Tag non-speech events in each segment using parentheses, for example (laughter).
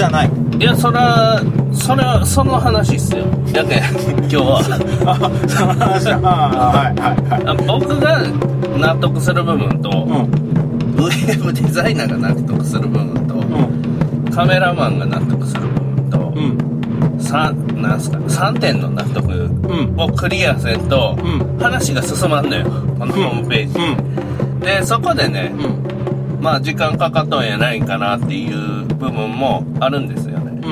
じゃない。いやそれはそれはその話っすよ。やけん今日は。あその話。だあはいはいはい。僕が納得する部分と、うん。ウェブデザイナーが納得する部分と、うん。カメラマンが納得する部分と、うん。三なんすか3点の納得ん。をクリアせんと、うん。話が進まんのよ。このホームページ、うん。でそこでね、うん。まあ時間かかっとんやないかなっていう部分もあるんですよね。う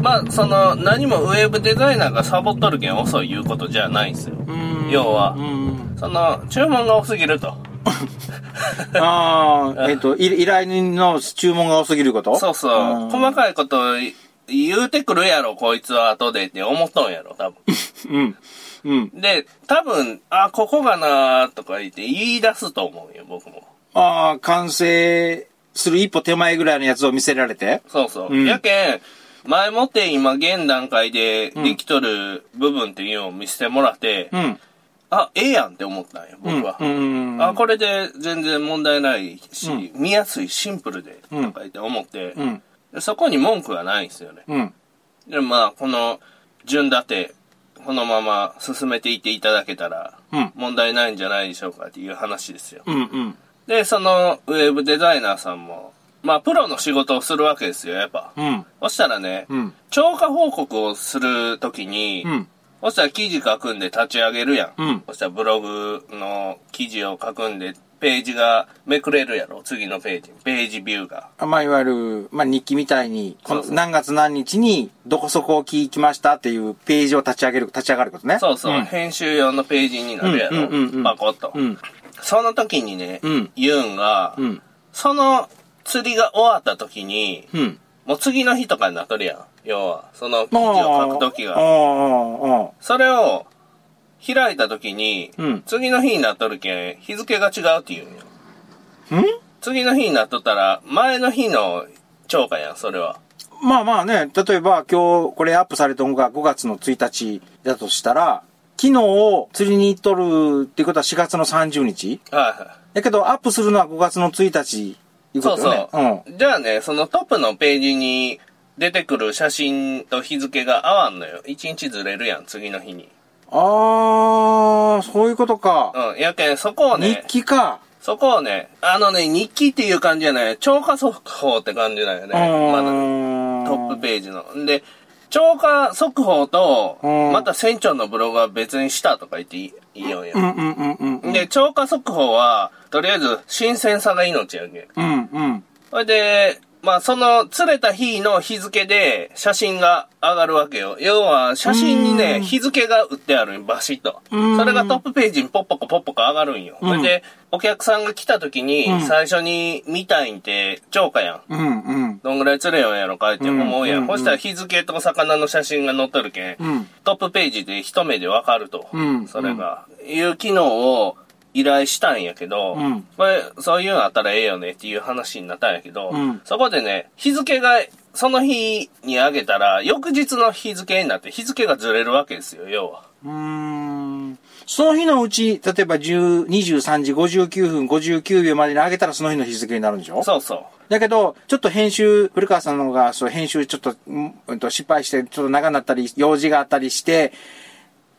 ん。まあその何もウェブデザイナーがサボっとるけん遅いいうことじゃないんですよ。うん。要は。うん。その注文が多すぎると。(laughs) ああ (laughs) えっとい依頼人の注文が多すぎること？そうそう。うん。細かいこと言うてくるやろこいつは後でって思っとんやろ多分。(laughs) うん。うん。で多分あここがなとか言って言い出すと思うよ僕も。ああ完成する一歩手前ぐらいのやつを見せられて。そうそう。うん。やけん、前もって今現段階でできとる部分っていうのを見せてもらって、うん。あ、ええやんって思ったんよ、僕は。うんあ、これで全然問題ないし、見やすい、シンプルで、うん。とか言って思って、そこに文句はないんですよね。うん。で、まあ、この順立て、このまま進めていっていただけたら、うん。問題ないんじゃないでしょうかっていう話ですよ。うんうんで、そのウェブデザイナーさんも、まあ、プロの仕事をするわけですよ、やっぱ。うんそしたらね、うん超過報告をするときに、うんそしたら記事書くんで立ち上げるやん。うんそしたらブログの記事を書くんで、ページがめくれるやろ、次のページ。ページビューが。あまあ、いわゆる、まあ、日記みたいに、この何月何日にどこそこを聞きましたっていうページを立ち上げる、立ち上がることね。そうそう、ん編集用のページになるやろ、うんうんうんうんパコッと。うん。その時にね、うんユンが、うん。その釣りが終わった時に、うん。もう次の日とかになっとるやん。要は、その記事を書く時あが。あ、それを開いた時に、うん次の日になっとるけん、日付が違うって言うんよ。ん？次の日になっとったら、前の日の超過やん、それは。まあまあね、例えば今日これアップされたのが5月の1日だとしたら、昨日釣りに行っとるっていうことは4月の30日はいはだけどアップするのは5月の1日いうい。そう。そう。じゃあね、そのトップのページに出てくる写真と日付が合わんのよ。1日ずれるやん、次の日に。ああ、そういうことか。うん。やけん、そこをね日、記か。そこをね、あのね、日記っていう感じじゃない。超過速報って感じだよね。まだトップページの。で、超過速報と、うんまた船長のブログは別にしたとか言っていいよんやう。んうんうんうんうん。で、超過速報は、とりあえず新鮮さが命やけん。うんうん。それで、まあ、その釣れた日の日付で写真が上がるわけよ。要は、写真にね、日付が打ってあるんバシッと。うんそれがトップページにポッポコポッポコ上がるんよ。それで、お客さんが来た時に、最初に見たいんって、超過やん。うんうん。どんぐらい釣れよんやろかって思うやん。うんそしたら日付と魚の写真が載っとるけん、うんトップページで一目でわかると。うんそれが、いう機能を依頼したんやけど、うんこれ、そういうのあったらええよねっていう話になったんやけど、うんそこでね、日付がその日にあげたら、翌日の日付になって日付がずれるわけですよ、要は。うーん。その日のうち、例えば10 23時59分59秒までに上げたらその日の日付になるんでしょ？そうそう。だけど、ちょっと編集、古川さんの方が、そう、編集ちょっと、うん失敗して、ちょっと長なったり、用事があったりして、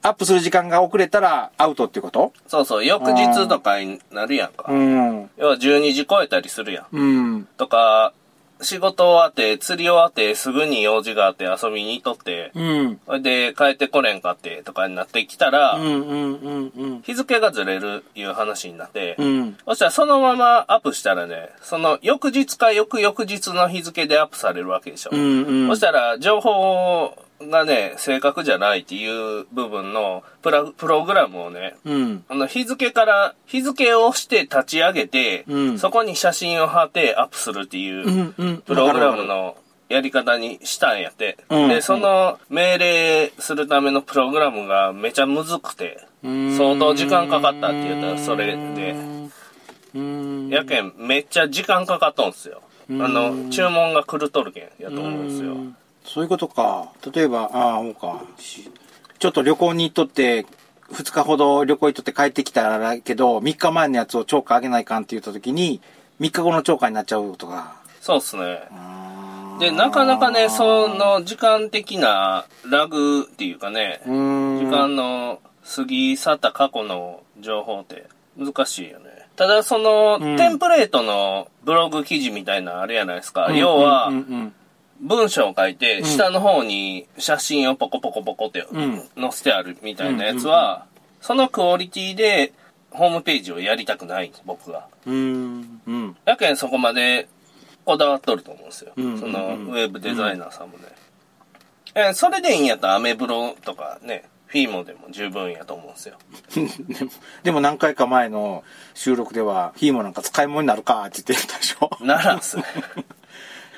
アップする時間が遅れたらアウトってこと？そうそう、翌日とかになるやんか。うん。要は12時超えたりするやん。うん。とか、仕事終わって、釣り終わって、すぐに用事があって遊びに行っとって、うん。それで帰ってこれんかってとかになってきたら、うんうんうんうん。日付がずれるいう話になって、うん。そしたらそのままアップしたらね、その翌日か翌々日の日付でアップされるわけでしょ。うんうんそしたら情報がね、正確じゃないっていう部分のプラプログラムをね、うん。あの日付から、日付を押して立ち上げて、うんそこに写真を貼ってアップするっていう。プログラムのやり方にしたんやって。うんで、その命令するためのプログラムがめちゃむずくて、うん相当時間かかったって言ったらそれで、うん。やけんめっちゃ時間かかっとんすよ。あの、注文が来るとるけんやと思うんですよ。そういうことか。例えば、ああ、そうか。しちょっと旅行に行っとって、2日ほど旅行行っとって帰ってきたらけど、3日前のやつを超過上げないかんって言った時に、3日後の超過になっちゃうとか。そうっすね。で、なかなかね、その時間的なラグっていうかね。時間の過ぎ去った過去の情報って難しいよね。ただその、うんテンプレートのブログ記事みたいなのあるやないですか。要は、うんうん文章を書いて、ん下の方に写真をポコポコポコってん載せてあるみたいなやつは、そのクオリティでホームページをやりたくない、僕が。うん。うん。うん。やけんそこまでこだわっとると思うんですよ。うんそのウェブデザイナーさんもね。えーそれでいいんやったらアメブロとかね、フィーモでも十分やと思うんですよ。(laughs) でもでも何回か前の収録では、ヒーモなんか使い物になるかって言ってたでしょ。ならんすね。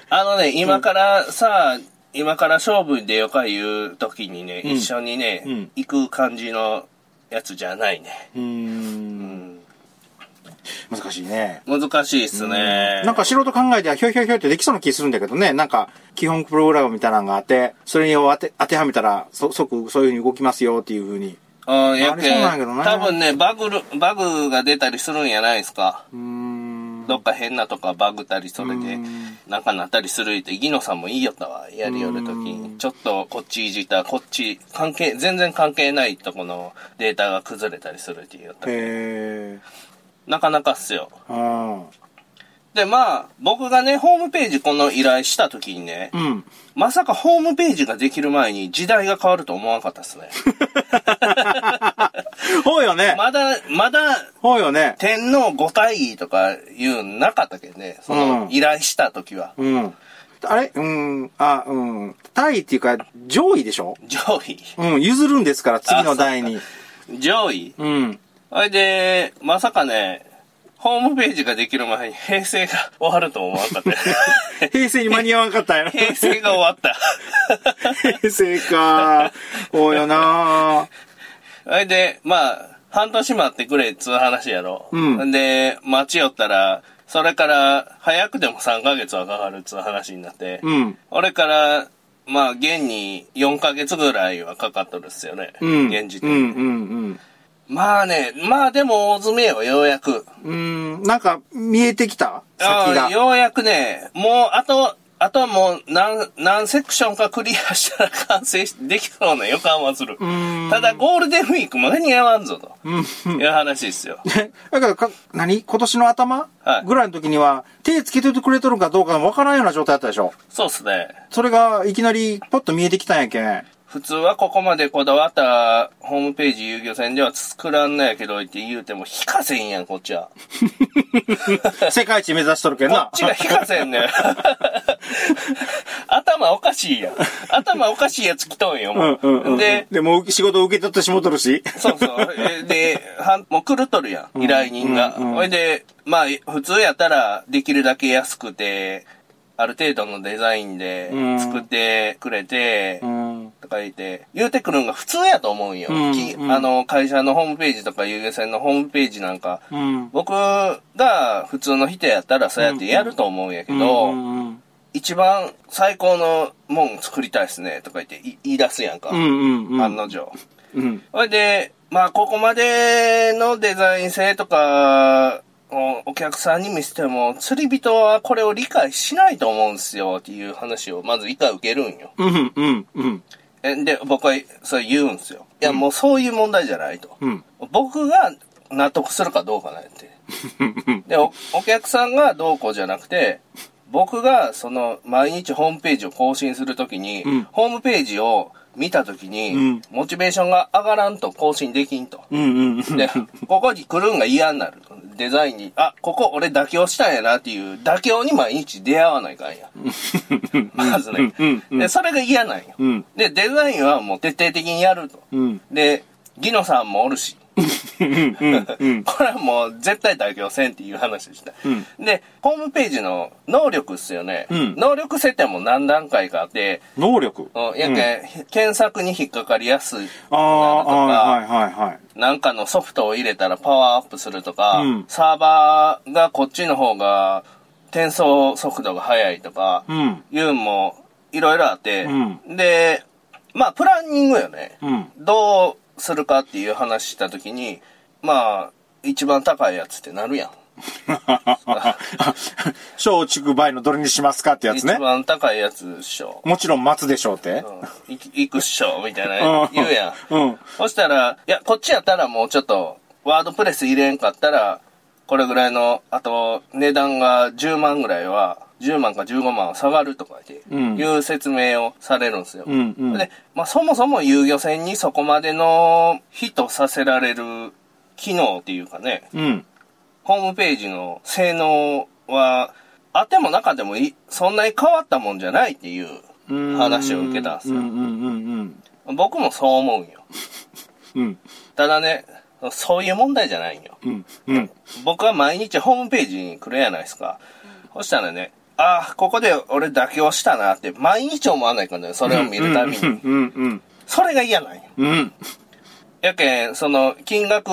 あのね、今からさ、今から勝負に出ようかいう時にね、うん一緒にね、うん行く感じのやつじゃないね。うー。うんん。難しいね。難しいっすね。なんか素人考えてはひょいひょいひょいってできそうな気するんだけどね。なんか基本プログラムみたいなのがあって、それを当て当てはめたらそ即そういう風に動きますよっていう風に。うん、やありそうけなんやけどな多分ね、バグる、バグが出たりするんやないですか。うーん。どっか変なとかバグったり、それでうん、なんかなったりするって、ギノさんも言いよったわ。やりよるときに。ちょっとこっちいじったら、こっち、関係、全然関係ないとこのデータが崩れたりするって言いよった。へなかなかっすよ。ー。で、まあ、僕がね、ホームページこの依頼したときにね、うん。うん。まさかホームページができる前に時代が変わると思わなかったっすね。(laughs) ほうよね。まだ、まだ、ほうよね。天皇五大位とかいうのなかったけどね、そのうん依頼した時は。うん。あれ？うん。あ、うん。タイっていうか、上位でしょ？上位うん。譲るんですから、次の代に。上位うん。それで、まさかね、ホームページができる前に平成が終わると思わなかったよ。(laughs) 平成に間に合わなかったんやろ。(laughs) 平成が終わった。平成か。ほうよなそれで、まあ、半年待ってくれっつう話やろ。うんで、待ちよったら、それから、早くても3ヶ月はかかるっつう話になって、うん。俺から、まあ、現に4ヶ月ぐらいはかかっとるっすよね。うん。現時うん、点で。うん、まあね、まあでも大詰めよ、ようやく。うん。うん。なんか、見えてきた？先あが。あようやくね、もう、あと、あとはもう何、何セクションかクリアしたら完成しできそうな予感はする。んただ、ゴールデンウィーク間に合わんぞ、とうん。いう話ですよ。(laughs) だからか、何？今年の頭、はいぐらいの時には、手つけててくれとるかどうかわからんような状態だったでしょそうっすね。それが、いきなり、ポッと見えてきたんやけん。普通はここまでこだわったホームページ遊漁船では作らんないけどって言うても、非課せんやん、こっちは。(laughs) 世界一目指しとるけんこなっ。ちが非課せんねん。(laughs) 頭おかしいやん。頭おかしいやつ来とんよ、もう。うんうんうん。で、でも、仕事受け取ってしもとるし。そうそう。えで、はんもう狂っとるやん、依頼人が。うんうんほいで、まあ、普通やったら、できるだけ安くて、ある程度のデザインでうん作ってくれて、うん。とか言って、言うてくるんが普通やと思うんよ。うんきうんあの、会社のホームページとか遊漁船のホームページなんか、うん。僕が普通の人やったらそうやってやると思うんやけど、うん一番最高のもん作りたいっすね、とか言ってい言い出すやんか。案の定。うん。それで、まあ、ここまでのデザイン性とか、をお客さんに見せても、釣り人はこれを理解しないと思うんですよ、っていう話をまず一回受けるんよ。うんうんうん。えで、僕はそれ言うんですよ。いや、もうそういう問題じゃないと。うん。僕が納得するかどうかなんて。(laughs) でお、お客さんがどうこうじゃなくて、僕がその毎日ホームページを更新するときに、うんホームページを見たときに、うんモチベーションが上がらんと更新できんと。うんうんうん。で、ここに来るんが嫌になる。デザインに、あ、ここ俺妥協したんやなっていう妥協に毎日出会わないかんや。まずね。うんうんで、それが嫌なんよ。うん。で、デザインはもう徹底的にやると。うん。で、ギノさんもおるし。これはもう絶対妥協せんっていう話でした。うんで、ホームページの能力っすよね。うん能力設定も何段階かあって、能力？うんやけん、検索に引っかかりやすいなるとか、はいはいはい。なんかのソフトを入れたらパワーアップするとか、うんサーバーがこっちの方が転送速度が速いとか、うん。いうのもいろいろあって、うで、まあ、プランニングよね。うん。どうするかっていう話した時に、まあ、一番高いやつってなるやん。(laughs) 小畜梅のどれにしますかってやつ一ね。番高いやつっしょ。もちろん松でしょうって。うん、い行くっしょ、みたいな言うやん。うん。そしたら、いや、こっちやったらもうちょっと、ワードプレス入れんかったら、これぐらいの、あと、値段が10万ぐらいは、10万か15万は下がるとかってうんいう説明をされるんですよ。うんうんで、まあそもそも遊漁船にそこまでのヒットさせられる機能っていうかね、うん。ホームページの性能は、あってもなかってもいそんなに変わったもんじゃないっていううん話を受けたんですよ僕もそう思うんよ。うん。うん。ただね、そういう問題じゃないんよ。うん。うん。僕は毎日ホームページに来るやないですか。そしたらね、ああ、ここで俺妥協したなって、毎日思わないかんね、それを見るたびに。うんうんそれが嫌なんよ。うん。うん。やけん、その、金額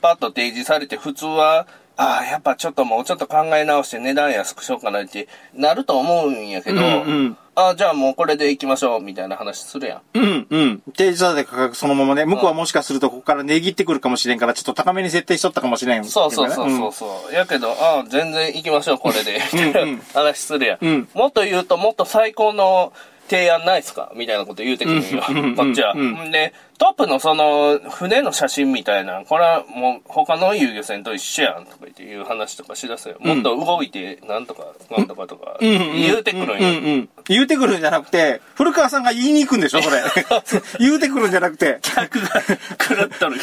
パッと提示されて、普通は、ああ、やっぱちょっともうちょっと考え直して値段安くしようかなってなると思うんやけど、うんうんああ、じゃあもうこれで行きましょう、みたいな話するやん。うん、うん。提示された価格そのままね、向こうはもしかするとここから値切ってくるかもしれんから、ちょっと高めに設定しとったかもしれん。そうそうそうそうそう。やけど、ああ、全然行きましょう、これで。みたいな話するやん。うんもっと言うと、もっと最高の提案ないっすか？みたいなこと言うてくるんよ。こっちは。うんで、トップのその、船の写真みたいな、これはもう他の遊漁船と一緒やんとか言っていう話とかしだすよ。もっと動いて、なんとか、なんとかとか、言うてくるんよ。言うてくるんじゃなくて、古川さんが言いに行くんでしょ、それ。(laughs) 言うてくるんじゃなくて。客が狂っとる。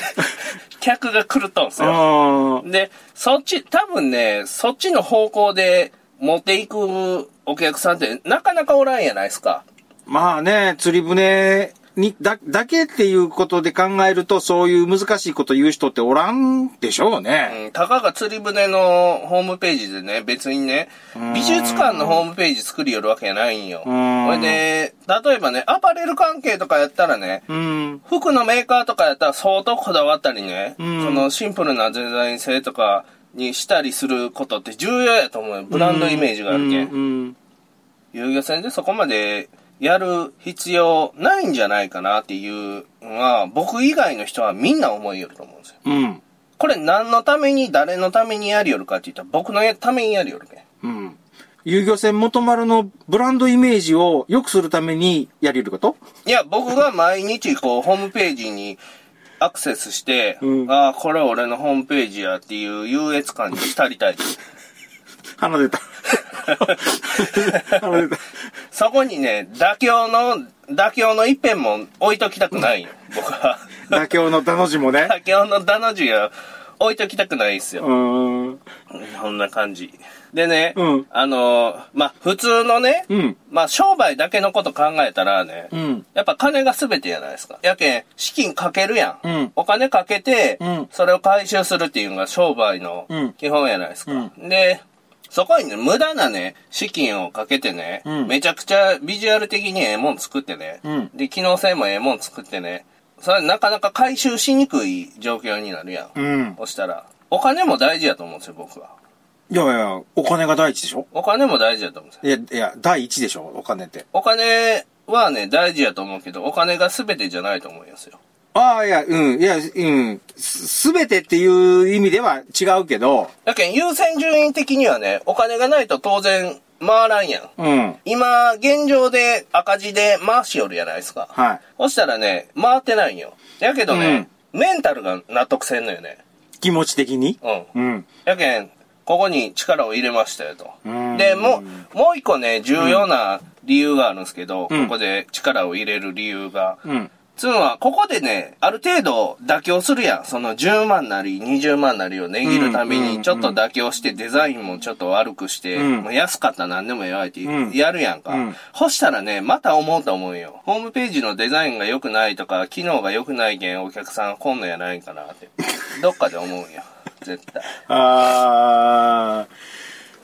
客が狂っとんすよ。あで、そっち、多分ね、そっちの方向で持っていくお客さんってなかなかおらんやないですか。まあね、釣り船に、だ、だけっていうことで考えると、そういう難しいこと言う人っておらんでしょうね。うん、たかが釣り船のホームページでね、別にね、美術館のホームページ作りよるわけやないんよ。うんこれで、例えばね、アパレル関係とかやったらね、うん。服のメーカーとかやったら相当こだわったりね、うんそのシンプルなデザイン性とかにしたりすることって重要やと思うよ。ブランドイメージがあるけん。遊漁船でそこまでやる必要ないんじゃないかなっていうのは、僕以外の人はみんな思いよると思うんですよ。うん。これ何のために、誰のためにやりよるかって言ったら、僕のためにやりよるけん。うん。遊漁船元丸のブランドイメージを良くするためにやりること？いや、僕が毎日こう、ホームページにアクセスして、うんああ、これ俺のホームページやっていう優越感に浸りたい。鼻出た。(laughs) 鼻出た。そこにね、妥協の、妥協の一辺も置いときたくないよ、僕は。妥協のダの字もね。妥協のダの字は置いときたくないですよ。うーん。こんな感じ。でね、うんあのーまあ、普通のね、うん。まあ、商売だけのこと考えたらね、うん。やっぱ金が全てやないですか。やけん、資金かけるやん。うんお金かけて、うんそれを回収するっていうのが商売のうん基本やないですか。で、そこにね、無駄なね、資金をかけてね、うんめちゃくちゃビジュアル的にええもん作ってね、うんで、機能性もええもん作ってね、それなかなか回収しにくい状況になるやん。うん。そしたら、お金も大事やと思うんですよ、僕は。いやいや、お金が第一でしょお金も大事やと思うんですよ。いや、いや、第一でしょお金って。お金はね、大事やと思うけど、お金が全てじゃないと思いますよ。ああ、いや、うん、いや、うん。すべてっていう意味では違うけど、だけど優先順位的にはね、お金がないと当然回らんやん。うん。今、現状で赤字で回しよるやないですか。はい。そしたらね、回ってないんよ。やけどね、メンタルが納得せんのよね。気持ち的に？うん。うん。やけん、ここに力を入れましたよと。うんで、もう、もう一個ね、重要な理由があるんですけど、うんここで力を入れる理由が。うん。つうのは、ここでね、ある程度妥協するやん。その10万なり20万なりを値切るために、ちょっと妥協して、デザインもちょっと悪くして、うんもう安かったら何でも言われてうんやるやんか。うんそしたらね、また思うと思うよ。ホームページのデザインが良くないとか、機能が良くないけんお客さん来んのやないかなって。(laughs) どっかで思うんよ。絶対。あ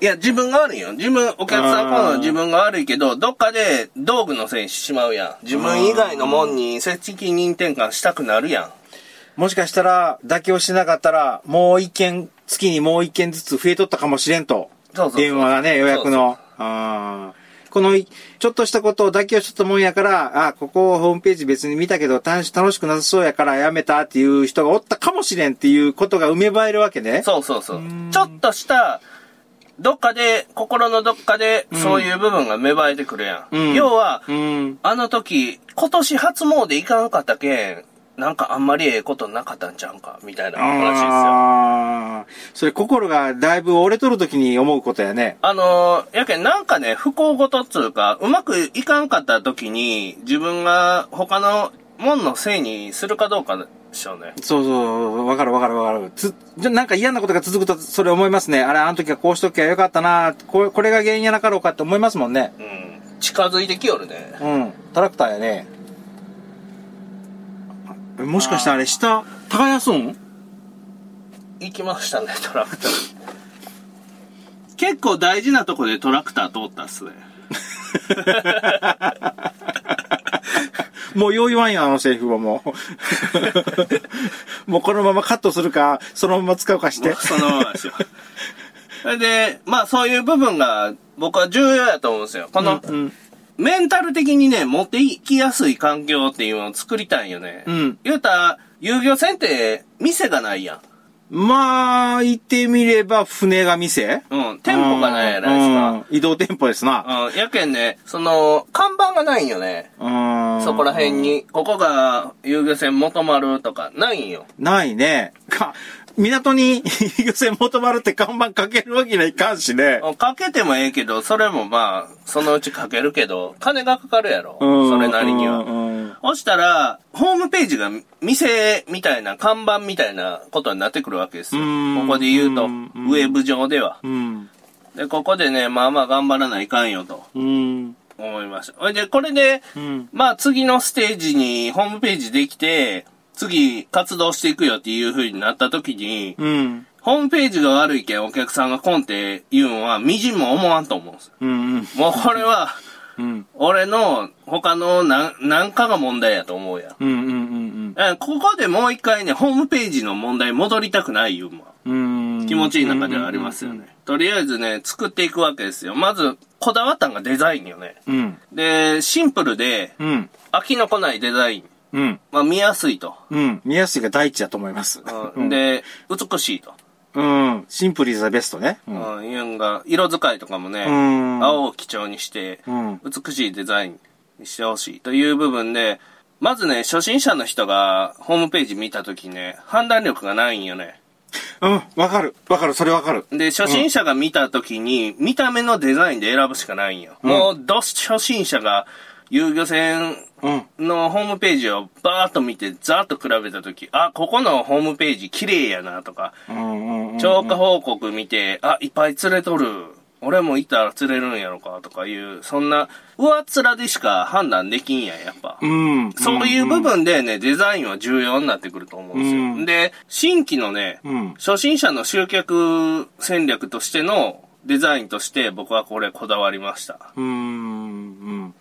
いや、自分が悪いよ。自分、お客さん来んのは自分が悪いけど、どっかで道具のせいにしちまうやん。自分以外のもんに責任転換したくなるやん。ーもしかしたら、妥協しなかったら、もう一件、月にもう一件ずつ増えとったかもしれんと。そうそう電話がね、予約の。あこの、ちょっとしたことを妥協しとったもんやから、あ、ここホームページ別に見たけど楽し楽しくなさそうやからやめたっていう人がおったかもしれんっていうことが埋めばえるわけね。そうそうそう。ちょっとした、どっかで、心のどっかで、そういう部分が芽生えてくるやん。うん要は、うん。あの時、今年初詣行かんかったけん、なんかあんまりええことなかったんちゃうんか、みたいな話ですよ。それ心がだいぶ折れとるときに思うことやね。あのーやけんなんかね、不幸事っつうか、うまくいかんかった時に、自分が他のもんのせいにするかどうかでしょうね。そうそう、わかるわかるわかる。つ、なんか嫌なことが続くと、それ思いますね。あれ、あの時はこうしときゃよかったなこれこれが原因やなかろうかって思いますもんね。うん。近づいてきよるね。うん。トラクターやね。あもしかしてあれ、下、耕すん？行きましたね、トラクター。結構大事なとこでトラクター通ったっすね。(laughs) もうよう言わんよ、あのセリフはもう。(laughs) もうこのままカットするか、そのまま使うかして。そのままですよ。で、まあそういう部分が僕は重要やと思うんですよ。この、うん。メンタル的にね、持っていきやすい環境っていうのを作りたいんよね。うん言うたら、遊漁船って店がないやん。まあ、言ってみれば、船が店？うん。店舗がないやないですか。うん移動店舗ですな。うん。やけんね、その、看板がないんよね。うん。そこら辺。に、ここが遊漁船元丸とかないんよ。ないね。か、港に (laughs) 漁船求まるって看板かけるわけにはいかんしね。かけてもええけど、それもまあ、そのうちかけるけど、金がかかるやろ。うんそれなりには。そしたら、ホームページが店みたいな、看板みたいなことになってくるわけですよ。うんここで言うと、うんウェブ上では。うん。で、ここでね、まあまあ頑張らないかんよとうん。思いました。で、これで、うん。まあ次のステージにホームページできて、次活動していくよっていう風になった時に、うん。ホームページが悪いけんお客さんが来んって言うのは、みじんも思わんと思うんですよ。うん。もうこれは、うん。俺の他の何、何かが問題やと思うやん。うん。うん。えここでもう一回ね、ホームページの問題戻りたくないいううん。気持ちいい中ではありますよね。とりあえずね、作っていくわけですよ。まず、こだわったのがデザインよね。うん。で、シンプルで、うん。飽きのこないデザイン。うん。まあ見やすいと。うん。見やすいが第一だと思います。うん、で、美しいと。うん。シンプルイズザベストね。う。うんうんが、色使いとかもね、うん青を基調にして、うん。美しいデザインにしてほしいという部分で、まずね、初心者の人がホームページ見たときね、判断力がないんよね。うん。わかる。わかる。それわかる。で、初心者が見たときに、見た目のデザインで選ぶしかないんよ。もう、ど初心者が遊漁船うん。のホームページをバーッと見て、ザーッと比べたとき、あ、ここのホームページ綺麗やなとか、うん。うん。超過報告見て、あ、いっぱい釣れとる。俺も行ったら釣れるんやろかとかいう、そんな、上っ面でしか判断できんやん、やっぱ。うん。そういう部分でね、デザインは重要になってくると思うんですよ。うんで、新規のね、うん。初心者の集客戦略としてのデザインとして僕はこれこだわりました。うん。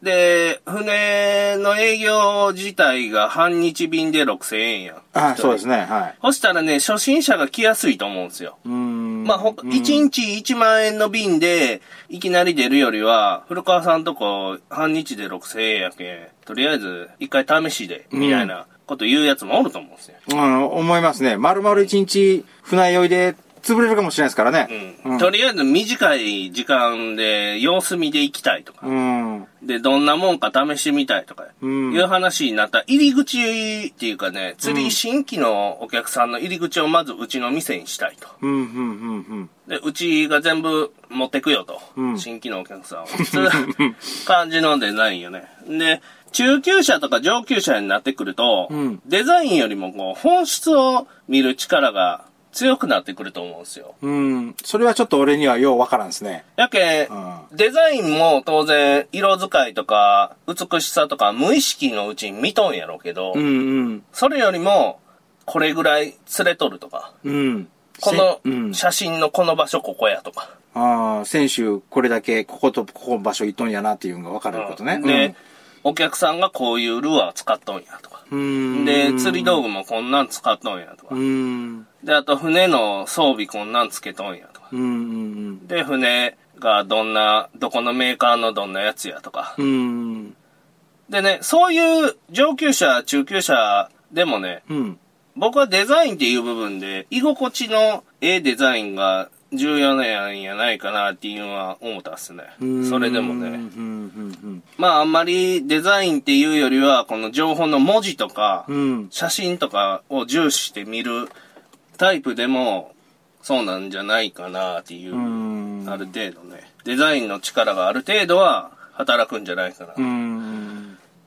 うん。で、船の営業自体が半日便で6000円やん。あ、そうですね。はい。そしたらね、初心者が来やすいと思うんですよ。うん。まあ、ほ、1日1万円の便で、いきなり出るよりは、古川さんとこ、半日で6000円やけん、とりあえず、一回試しで、みたいなこと言うやつもおると思うんですよ。うん、思いますね。丸々一日船酔いで潰れるかもしれないですからね。うん。とりあえず、短い時間で、様子見で行きたいとか、うん。で、どんなもんか試してみたいとか、うんいう話になった入り口っていうかね、釣り新規のお客さんの入り口をまずうちの店にしたいと。うん、うん、うん、で、うちが全部持ってくよと。うん新規のお客さんを。そういう感じのデザインよね。で、中級者とか上級者になってくると、うんデザインよりもこう本質を見る力が強くなってくると思うんですよ。うん。うん。それはちょっと俺にはようわからんですね。やけ、うデザインも当然色使いとか美しさとか無意識のうちに見とんやろうけど、うん、うん。それよりもこれぐらい釣れとるとか、うん。この。写真のこの場所ここやとか、ああ、選手これだけこことここの場所行っとんやなっていうのがわかることね。で、お客さんがこういうルアー使っとんやとか。うん。で、釣り道具もこんなん使っとんやとかう。ん。で、あと船の装備こんなんつけとんやとか。で、船がどんな、どこのメーカーのどんなやつやとか。うん。でね、そういう上級者、中級者でもね、うん。僕はデザインっていう部分で、居心地のええデザインが重要なんやないかなっていうのは思ったっすね。それでもね。まああんまりデザインっていうよりは、この情報の文字とか、うん。写真とかを重視して見るタイプでも、そうなんじゃないかなっていう、うん。ある程度ね。デザインの力がある程度は働くんじゃないかな。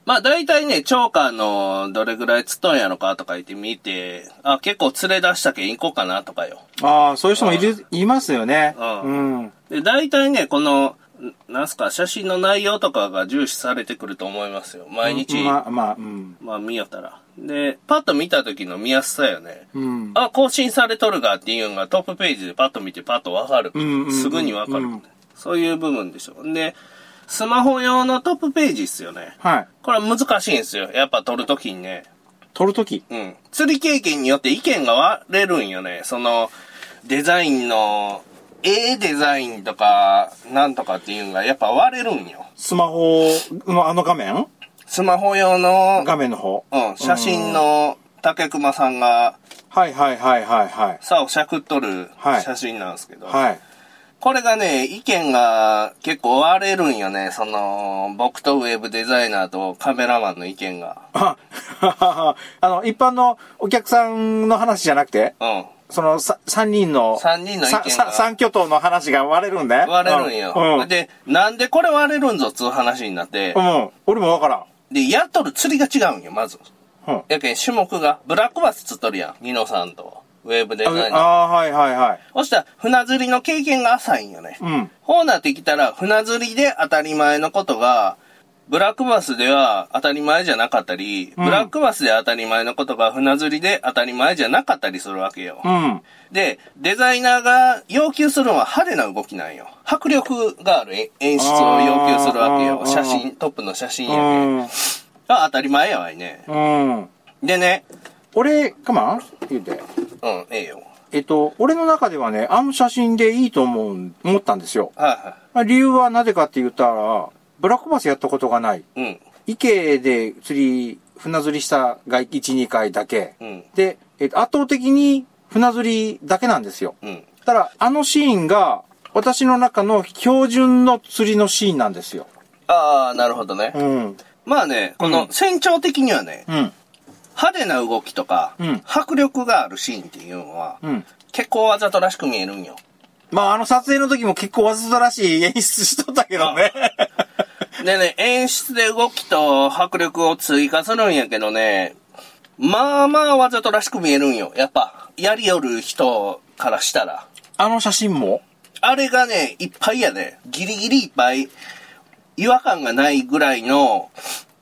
うん。まあ大体ね、チョーカーのどれぐらい釣っとんやろかとか言って見て、あ、結構連れ出したけん行こうかなとかよ。ああ、そういう人もいる、いますよね。ううん。で、大体ね、この、んなんすか、写真の内容とかが重視されてくると思いますよ。毎日、ままあ、まあ、うん。あ見よったら。で、パッと見た時の見やすさよね。うん。あ、更新されとるがっていうのがトップページでパッと見てパッとわかる。うんうんうんすぐにわかる、うんそういう部分でしょ。で、スマホ用のトップページっすよね。はい。これは難しいんですよ。やっぱ撮るときにね。撮るとき？うん。釣り経験によって意見が割れるんよね。その、デザインの、ええデザインとか、なんとかっていうのがやっぱ割れるんよ。スマホのあの画面？スマホ用の、画面の方？うん、写真の竹熊さんが、はいはいはいはいはい。さをしゃくっとるはい写真なんですけど、はい。これがね、意見が結構割れるんよね。その、僕とウェブデザイナーとカメラマンの意見が。あ、(laughs) あの、一般のお客さんの話じゃなくて、うん。そのさ三人の、三人の意見が三巨頭の話が割れるんで割れるんよ。うん。で、なんでこれ割れるんぞっつう話になって、うん。俺もわからん。で、やっとる釣りが違うんよ、まず。うん。やけん、種目が、ブラックバス釣っとるやん、ミノさんと、ウェブデザイナー。ああー、はいはいはい。そしたら、船釣りの経験が浅いんよね。うん。こうなってきたら、船釣りで当たり前のことが、ブラックバスでは当たり前じゃなかったり、うんブラックバスで当たり前のことが船釣りで当たり前じゃなかったりするわけよ。うん。で、デザイナーが要求するのは派手な動きなんよ。迫力がある演演出を要求するわけよ。写真、トップの写真うやけん。ん。が当たり前やわいね。うん。でね、俺、かまん言うて。うん、ええよ。えっと、俺の中ではね、あの写真でいいと思う、思ったんですよ。はいはまあ理由はなぜかって言ったら、ブラックバスやったことがない。い。うん、池で釣り、船釣りしたが1、2回だけ。うん、で、えっと、圧倒的に船釣りだけなんですよ。うん。ただ、あのシーンが、私の中の標準の釣りのシーンなんですよ。ああ、なるほどね。うん。まあね、この船長的にはね、うん。派手な動きとか、うん迫力があるシーンっていうのは、うん。結構わざとらしく見えるんよ。まあ、あの撮影の時も結構わざとらしい演出しとったけどね。でね、演出で動きと迫力を追加するんやけどね、まあまあわざとらしく見えるんよ。やっぱ、やりよる人からしたら。あの写真も？あれがね、いっぱいやで。ギリギリいっぱい、違和感がないぐらいの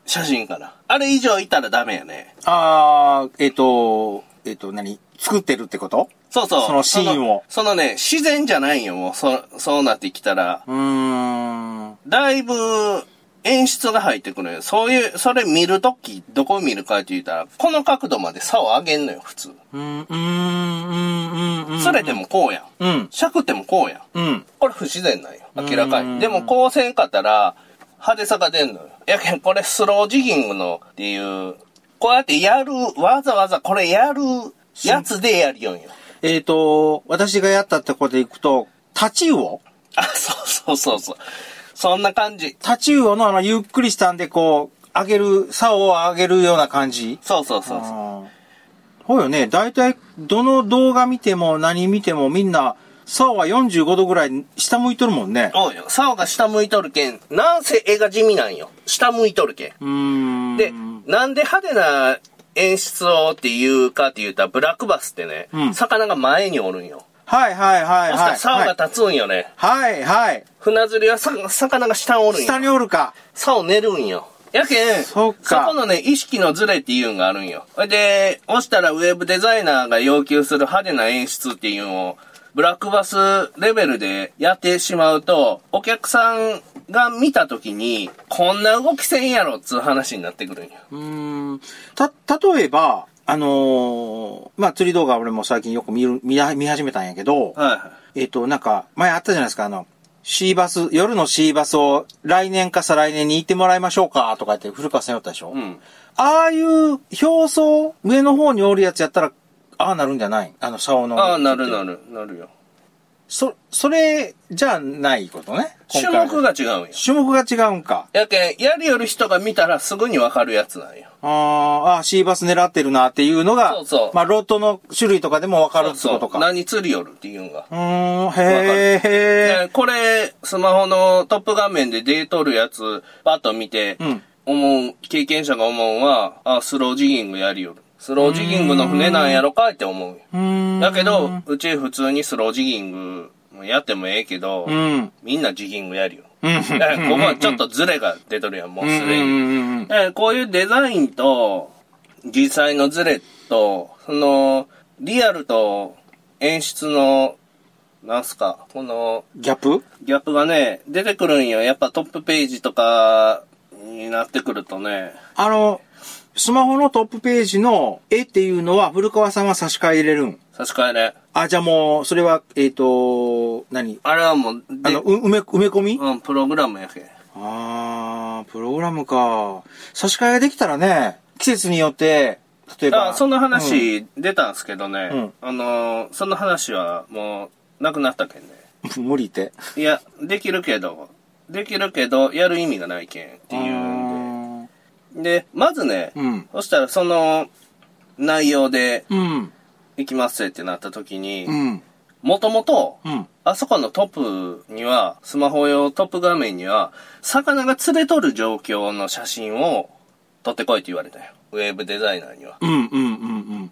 写真かな。あれ以上いたらダメやね。あー、えっ、と、えっ、と、何？作ってるってこと？そうそう。そのシーンをそのそのね、自然じゃないよ、もう。そ、そうなってきたら。うーん。だいぶ演出が入ってくるよ。そういう、それ見るとき、どこ見るかって言ったら、この角度まで差を上げんのよ、普通。うん、うん、うん、うん、うん。釣れてもこうやん。うん、しゃくってもこうやん。うん。これ不自然なんよ。明らかうんに。でもこうせんかったら、派手さが出んのよ。やけん、これスロージギングのっていう、こうやってやる、わざわざこれやるやつでやるよんよ。えっ、と、私がやったってことでいくと、タチウオ？あ、そうそうそうそう。そんな感じ。タチウオのあの、ゆっくりしたんで、こう、上げる、竿を上げるような感じ？そうそうそうそう。そうよね。大体、どの動画見ても何見てもみんな、竿は45度ぐらい下向いとるもんね。そうよ。竿が下向いとるけん、なんせ絵が地味なんよ。下向いとるけん。ん。で、なんで派手な演出をっていうかって言ったら、ブラックバスってね、うん魚が前におるんよ。はいはいはいそしたはい。ら竿が立つんよね。はいはい。船釣りはさ魚が下におるんよ。下におるか。竿寝るんよ。やけん、そっかこのね、意識のズレっていうのがあるんよ。で、押したらウェブデザイナーが要求する派手な演出っていうのを、ブラックバスレベルでやってしまうと、お客さんが見た時に、こんな動きせんやろっつう話になってくるんよ。うーん。た、例えば、あのーまあ、釣り動画俺も最近よく見る、見は見始めたんやけど、はいはい。えっ、と、なんか、前あったじゃないですか、あの、シーバス、夜のシーバスを来年か再来年に行ってもらいましょうかとか言って古川さん言ったでしょ、うん。ああいう表層、上の方におるやつやったら、ああなるんじゃない？あの、竿の。ああ、なるなる、なるよ。そ、それじゃないことね？種目が違うんよ。種目が違うんか。やけん、やりよる人が見たらすぐにわかるやつなんよ。あーあー、シーバス狙ってるなっていうのが、そうそうまあ、ロットの種類とかでもわかるってそうことか。何釣りよるっていうんが。うーん、へえ、これ、スマホのトップ画面でデートるやつ、パッと見て、うん思う、経験者が思うは、あ、スロージギングやりよる。スロージギングの船なんやろかって思う。う。だけど、うち普通にスロージギングもやってもええけど、うん。みんなジギングやるよ。うん。だからここはちょっとズレが出とるやん、もうすでに。こういうデザインと、実際のズレと、その、リアルと演出の、なんすか、この、ギャップ？ギャップがね、出てくるんよ。やっぱトップページとかになってくるとね。あの、スマホのトップページの絵っていうのは古川さんは差し替えれるん？差し替えれ。あ、じゃあもう、それは、えっ、と、何？あれはもう、であの、う埋め、埋め込み、うん、プログラムやけん。あー、プログラムか。差し替えができたらね、季節によって、例えば。あ、そんな話出たんすけどね。うんあのー、その話はもう、なくなったけんね。う (laughs) ん無理って。いや、できるけど、できるけど、やる意味がないけんっていうんで。で、まずね、うん。そしたらその内容でうん。行きますってなった時にう、ん。もともと、うん。あそこのトップには、スマホ用トップ画面には、魚が釣れとる状況の写真を撮ってこいって言われたよ。ウェブデザイナーには。うん。うん。うん。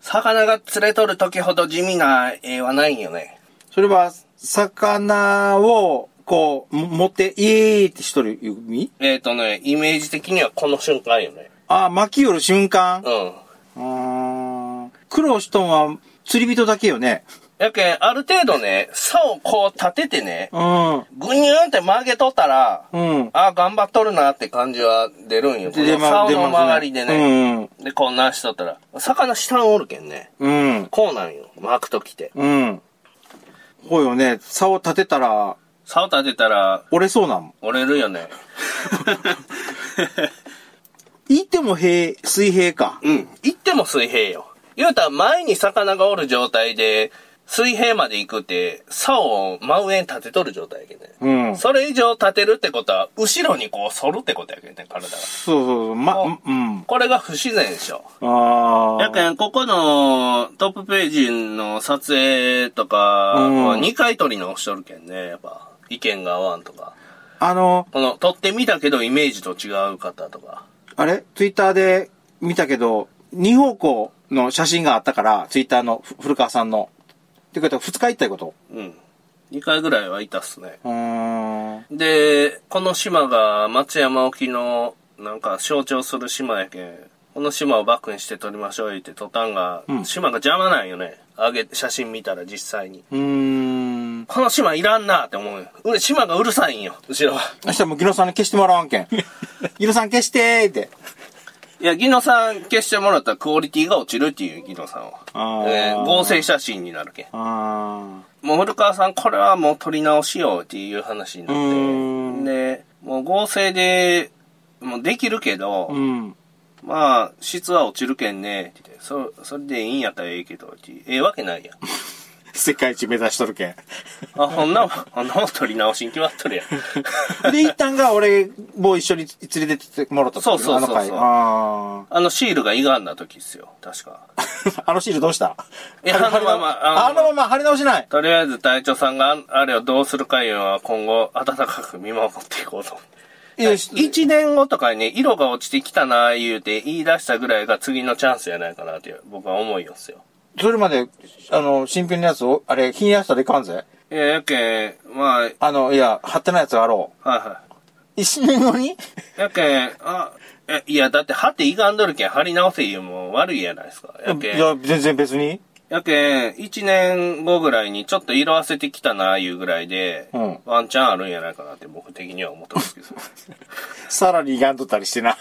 魚が釣れとる時ほど地味な絵はないんよね。それは、魚を、こう、も持って、イエーイってしとる意味？えっ、とね、イメージ的にはこの瞬間よね。あ、巻き寄る瞬間？うん。あー苦労しとんは釣り人だけよね。やけん、ある程度ね、竿をこう立ててね、うん。ぐにゅーんって曲げとったら、うん。あ頑張っとるなって感じは出るんよ。この出ま竿の出ますね周りでね。で、こんなんしとったら、魚下におるけんね。うん。うん。こうなんよ。巻くときて。うん。ほうよね。竿立てたら、竿立てたら、折れそうなん。折れるよね。(laughs) いても平、水平か。うん。行っても水平よ。言うたら前に魚がおる状態で、水平まで行くって、竿を真上に立てとる状態やけんね。うん。それ以上立てるってことは、後ろにこう反るってことやけんね、体が。そうそう。ま、おうん。これが不自然でしょ。ああ。やけん、ここのトップページの撮影とか、うん2回撮り直しとるけんね、やっぱ、意見が合わんとか。あの、この、撮ってみたけどイメージと違う方とか。あれ？ツイッターで見たけど、二方向の写真があったから、ツイッターのふ古川さんの。ってことは、二日行ったこと？うん。2回ぐらいはいたっすね。で、この島が松山沖の、なんか象徴する島やけん、この島をバックにして撮りましょう言って撮ったんが、うん島が邪魔なんよね。あげ、写真見たら実際に。うーん。この島いらんなって思うよ。う島がうるさいんよ、後ろは。明日もうギノさんに消してもらわんけん。(laughs) ギノさん消してーって。いや、ギノさん消してもらったらクオリティが落ちるっていう、ギノさんは。あーえー合成写真になるけん。あもう古川さん、これはもう撮り直しようっていう話になうーんって。で、もう合成で、もうできるけど、ー。うん。まあ、質は落ちるけんね、って言って、そ、それでいいんやったらええけど、ってええわけないやん。(laughs) 世界一目指しとるけん。あ、ほんなもん、なもん取り直しに決まっとるやん。(laughs) で、一旦が俺も一緒に連れてってもらったそうそうそうそうあの回。ああのシールが歪んだ時っすよ、確か。ー (laughs) あのシールどうした？いやあのままあのまま貼り直しない？とりあえず隊長さんがああれをどうするかいうのは今後温かく見守っていこうと思って。いや一年後とかにね、色が落ちてきたな、言うて言い出したぐらいが次のチャンスやないかなって僕は思いよっすよ。それまで、あの、新品のやつを、あれ、品やしたらいかんぜ。いや、やけん、まあ、あの、いや、貼ってないやつがあろはいはう。一年後に？い。やけん、あ、えいや、だって貼って歪んどるけん貼り直せ言うもん悪いやないですか。やけん、いや、全然別に。やけん、一年後ぐらいにちょっと色あせてきたな、いうぐらいで、うんワンチャンあるんやないかなって僕的には思ってますけど。(laughs) さらに歪んどったりしてな。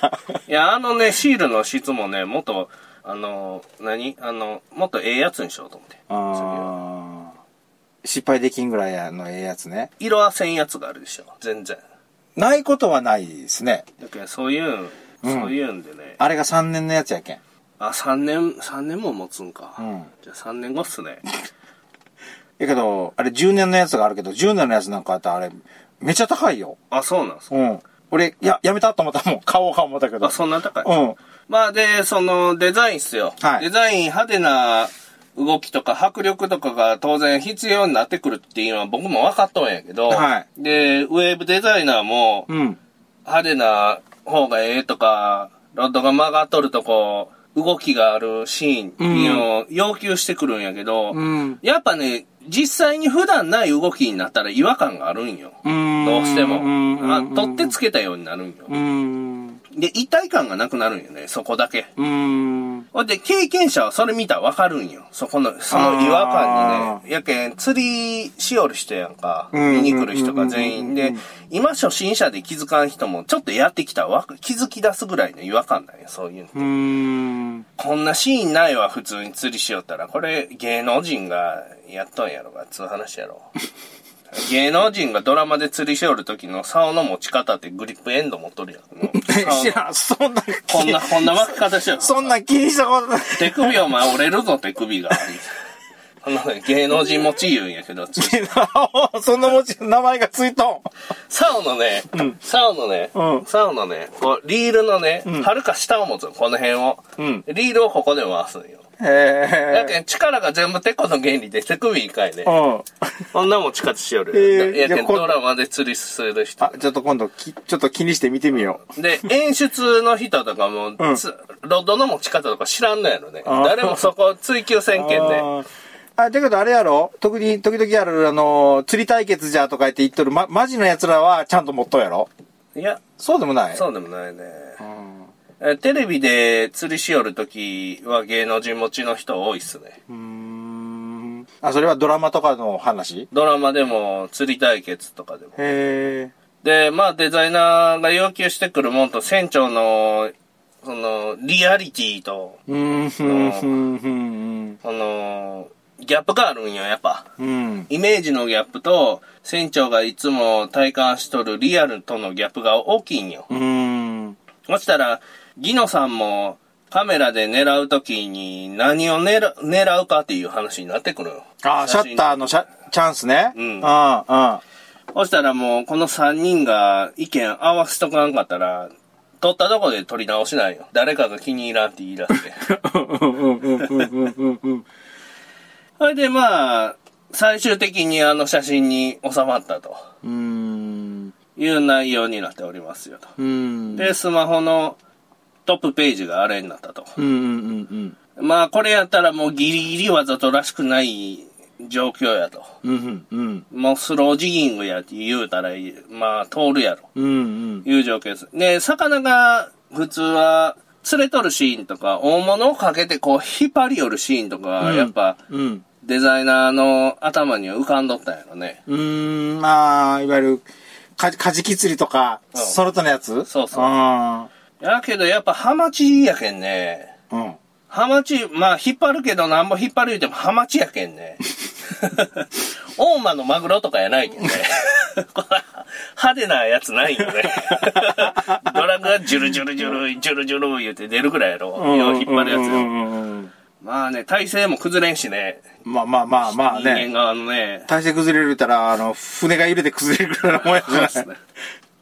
いや、あのね、シールの質もね、もっと、あの、何？あの、もっとええやつにしようと思って。次はあ失敗できんぐらいのええやつね。色あせんやつがあるでしょ。全然。ないことはないですね。だけどそういうん、うんそういうんでね。あれが3年のやつやけん。あ、3年、三年も持つんか。うんじゃあ3年後っすね。(laughs) やけど、あれ10年のやつがあるけど、10年のやつなんかあったらあれ、めっちゃ高いよ。あ、そうなんすか。うん。俺、や、やめたと思ったもん。買おうか思ったけど。あ、そんな高い？うん。まあで、そのデザインっすよ。はいデザイン派手な動きとか迫力とかが当然必要になってくるっていうのは僕も分かっとんやけど、はいで、ウェブデザイナーもうん。派手な方がええとか、ロッドが曲がっとるとこ、動きがあるシーンっていうのを要求してくるんやけど、うん。やっぱね、実際に普段ない動きになったら違和感があるんよ。うん。どうしても。うん。あ取ってつけたようになるんよ。うん。で、一体感がなくなるんよね、そこだけ。うん。ほんで、経験者はそれ見たらわかるんよ。そこの、その違和感にね。やけん、釣りしよる人やんか。うん見に来る人が全員でうん、今初心者で気づかん人も、ちょっとやってきたら気づき出すぐらいの違和感なんよ、そういうの。うん。こんなシーンないわ、普通に釣りしよったら。これ、芸能人がやっとんやろが、つう話やろ。(laughs) 芸能人がドラマで釣りしよる時の竿の持ち方ってグリップエンド持っとるやん。知らん、そんな、こんな、こんな巻き方しよる。そんな気にしたことない。手首をまあ折れるぞ、手首が。この芸能人持ち言うんやけど、つ (laughs) そんな文字、名前がついとん。竿のね、竿のね、うん竿のね、こう、リールのね、はるか下を持つの、この辺を。うんリールをここで回すんよ。へやけん、力が全部テコの原理で手首に変えね。うん。こんな持ち方しよるよ。えーやけん、じゃあこドラマで釣りする人あ。、ちょっと今度き、ちょっと気にして見てみよで、演出の人とかも、うんつロッドの持ち方とか知らんのやろね。あー誰もそこ追求せんう。けんね。(laughs) あーあ、だけどあれやろ？特に、時々ある、あの、釣り対決じゃとか言って言っとる、ま、マジの奴らはちゃんと持っとんやろ？いや、そうでもない？そうでもないね。テレビで釣りしよるときは芸能人持ちの人多いっすね。うーん。あ、それはドラマとかの話？ドラマでも釣り対決とかでも。へで、まあデザイナーが要求してくるもんと船長の、その、リアリティと、え。うん、ふん、ふん、ふん、その、ギャップがあるんよ、やっぱ。うん。イメージのギャップと、船長がいつも体感しとるリアルとのギャップが大きいんよ。うん。そしたら、ギノさんもカメラで狙うときに何を狙狙うかっていう話になってくるよ。あ、シャッターのシャチャンスね。うんああ、そしたらもうこの3人が意見合わせとかんかったら、撮ったとこで撮り直しないよ。誰かが気に入らんって言い出して。うん。うん、うん、うん、うん、うん、うん。それでまあ、最終的にあの写真に収まったとうん。いう内容になっておりますよと。うん。で、スマホのトップページがあれになったと。うん、うん、うん、まあ、これやったらもうギリギリわざとらしくない状況やと。うん。うん、うん。もうスロージギングやって言うたら、まあ、通るやろ。うん、うん。いう状況です。で、魚が普通は釣れとるシーンとか、大物をかけてこう引っ張り寄るシーンとか、うんやっぱうん。デザイナーの頭には浮かんどったんやろね。うーん、まあ、いわゆる、か、カジキ釣りとか、うんソルトのやつ？そうそうあやけどやっぱハマチやけんね。ーうん。ハマチ、まあ引っ張るけどなんぼ引っ張る言うてもハマチやけんね。(laughs) 大間のマグロとかやないけんね。(laughs) 派手なやつないよね。(laughs) ドラグがジュルジュルジュル、ジュルジュル言うて出るぐらいやろ。よう引っ張るやつよ。まあね、体勢も崩れんしね。まあまあまあまあ人間ね。側のね。体勢崩れるたら、あの、船が揺れて崩れるぐらいのもんやじゃないそうですね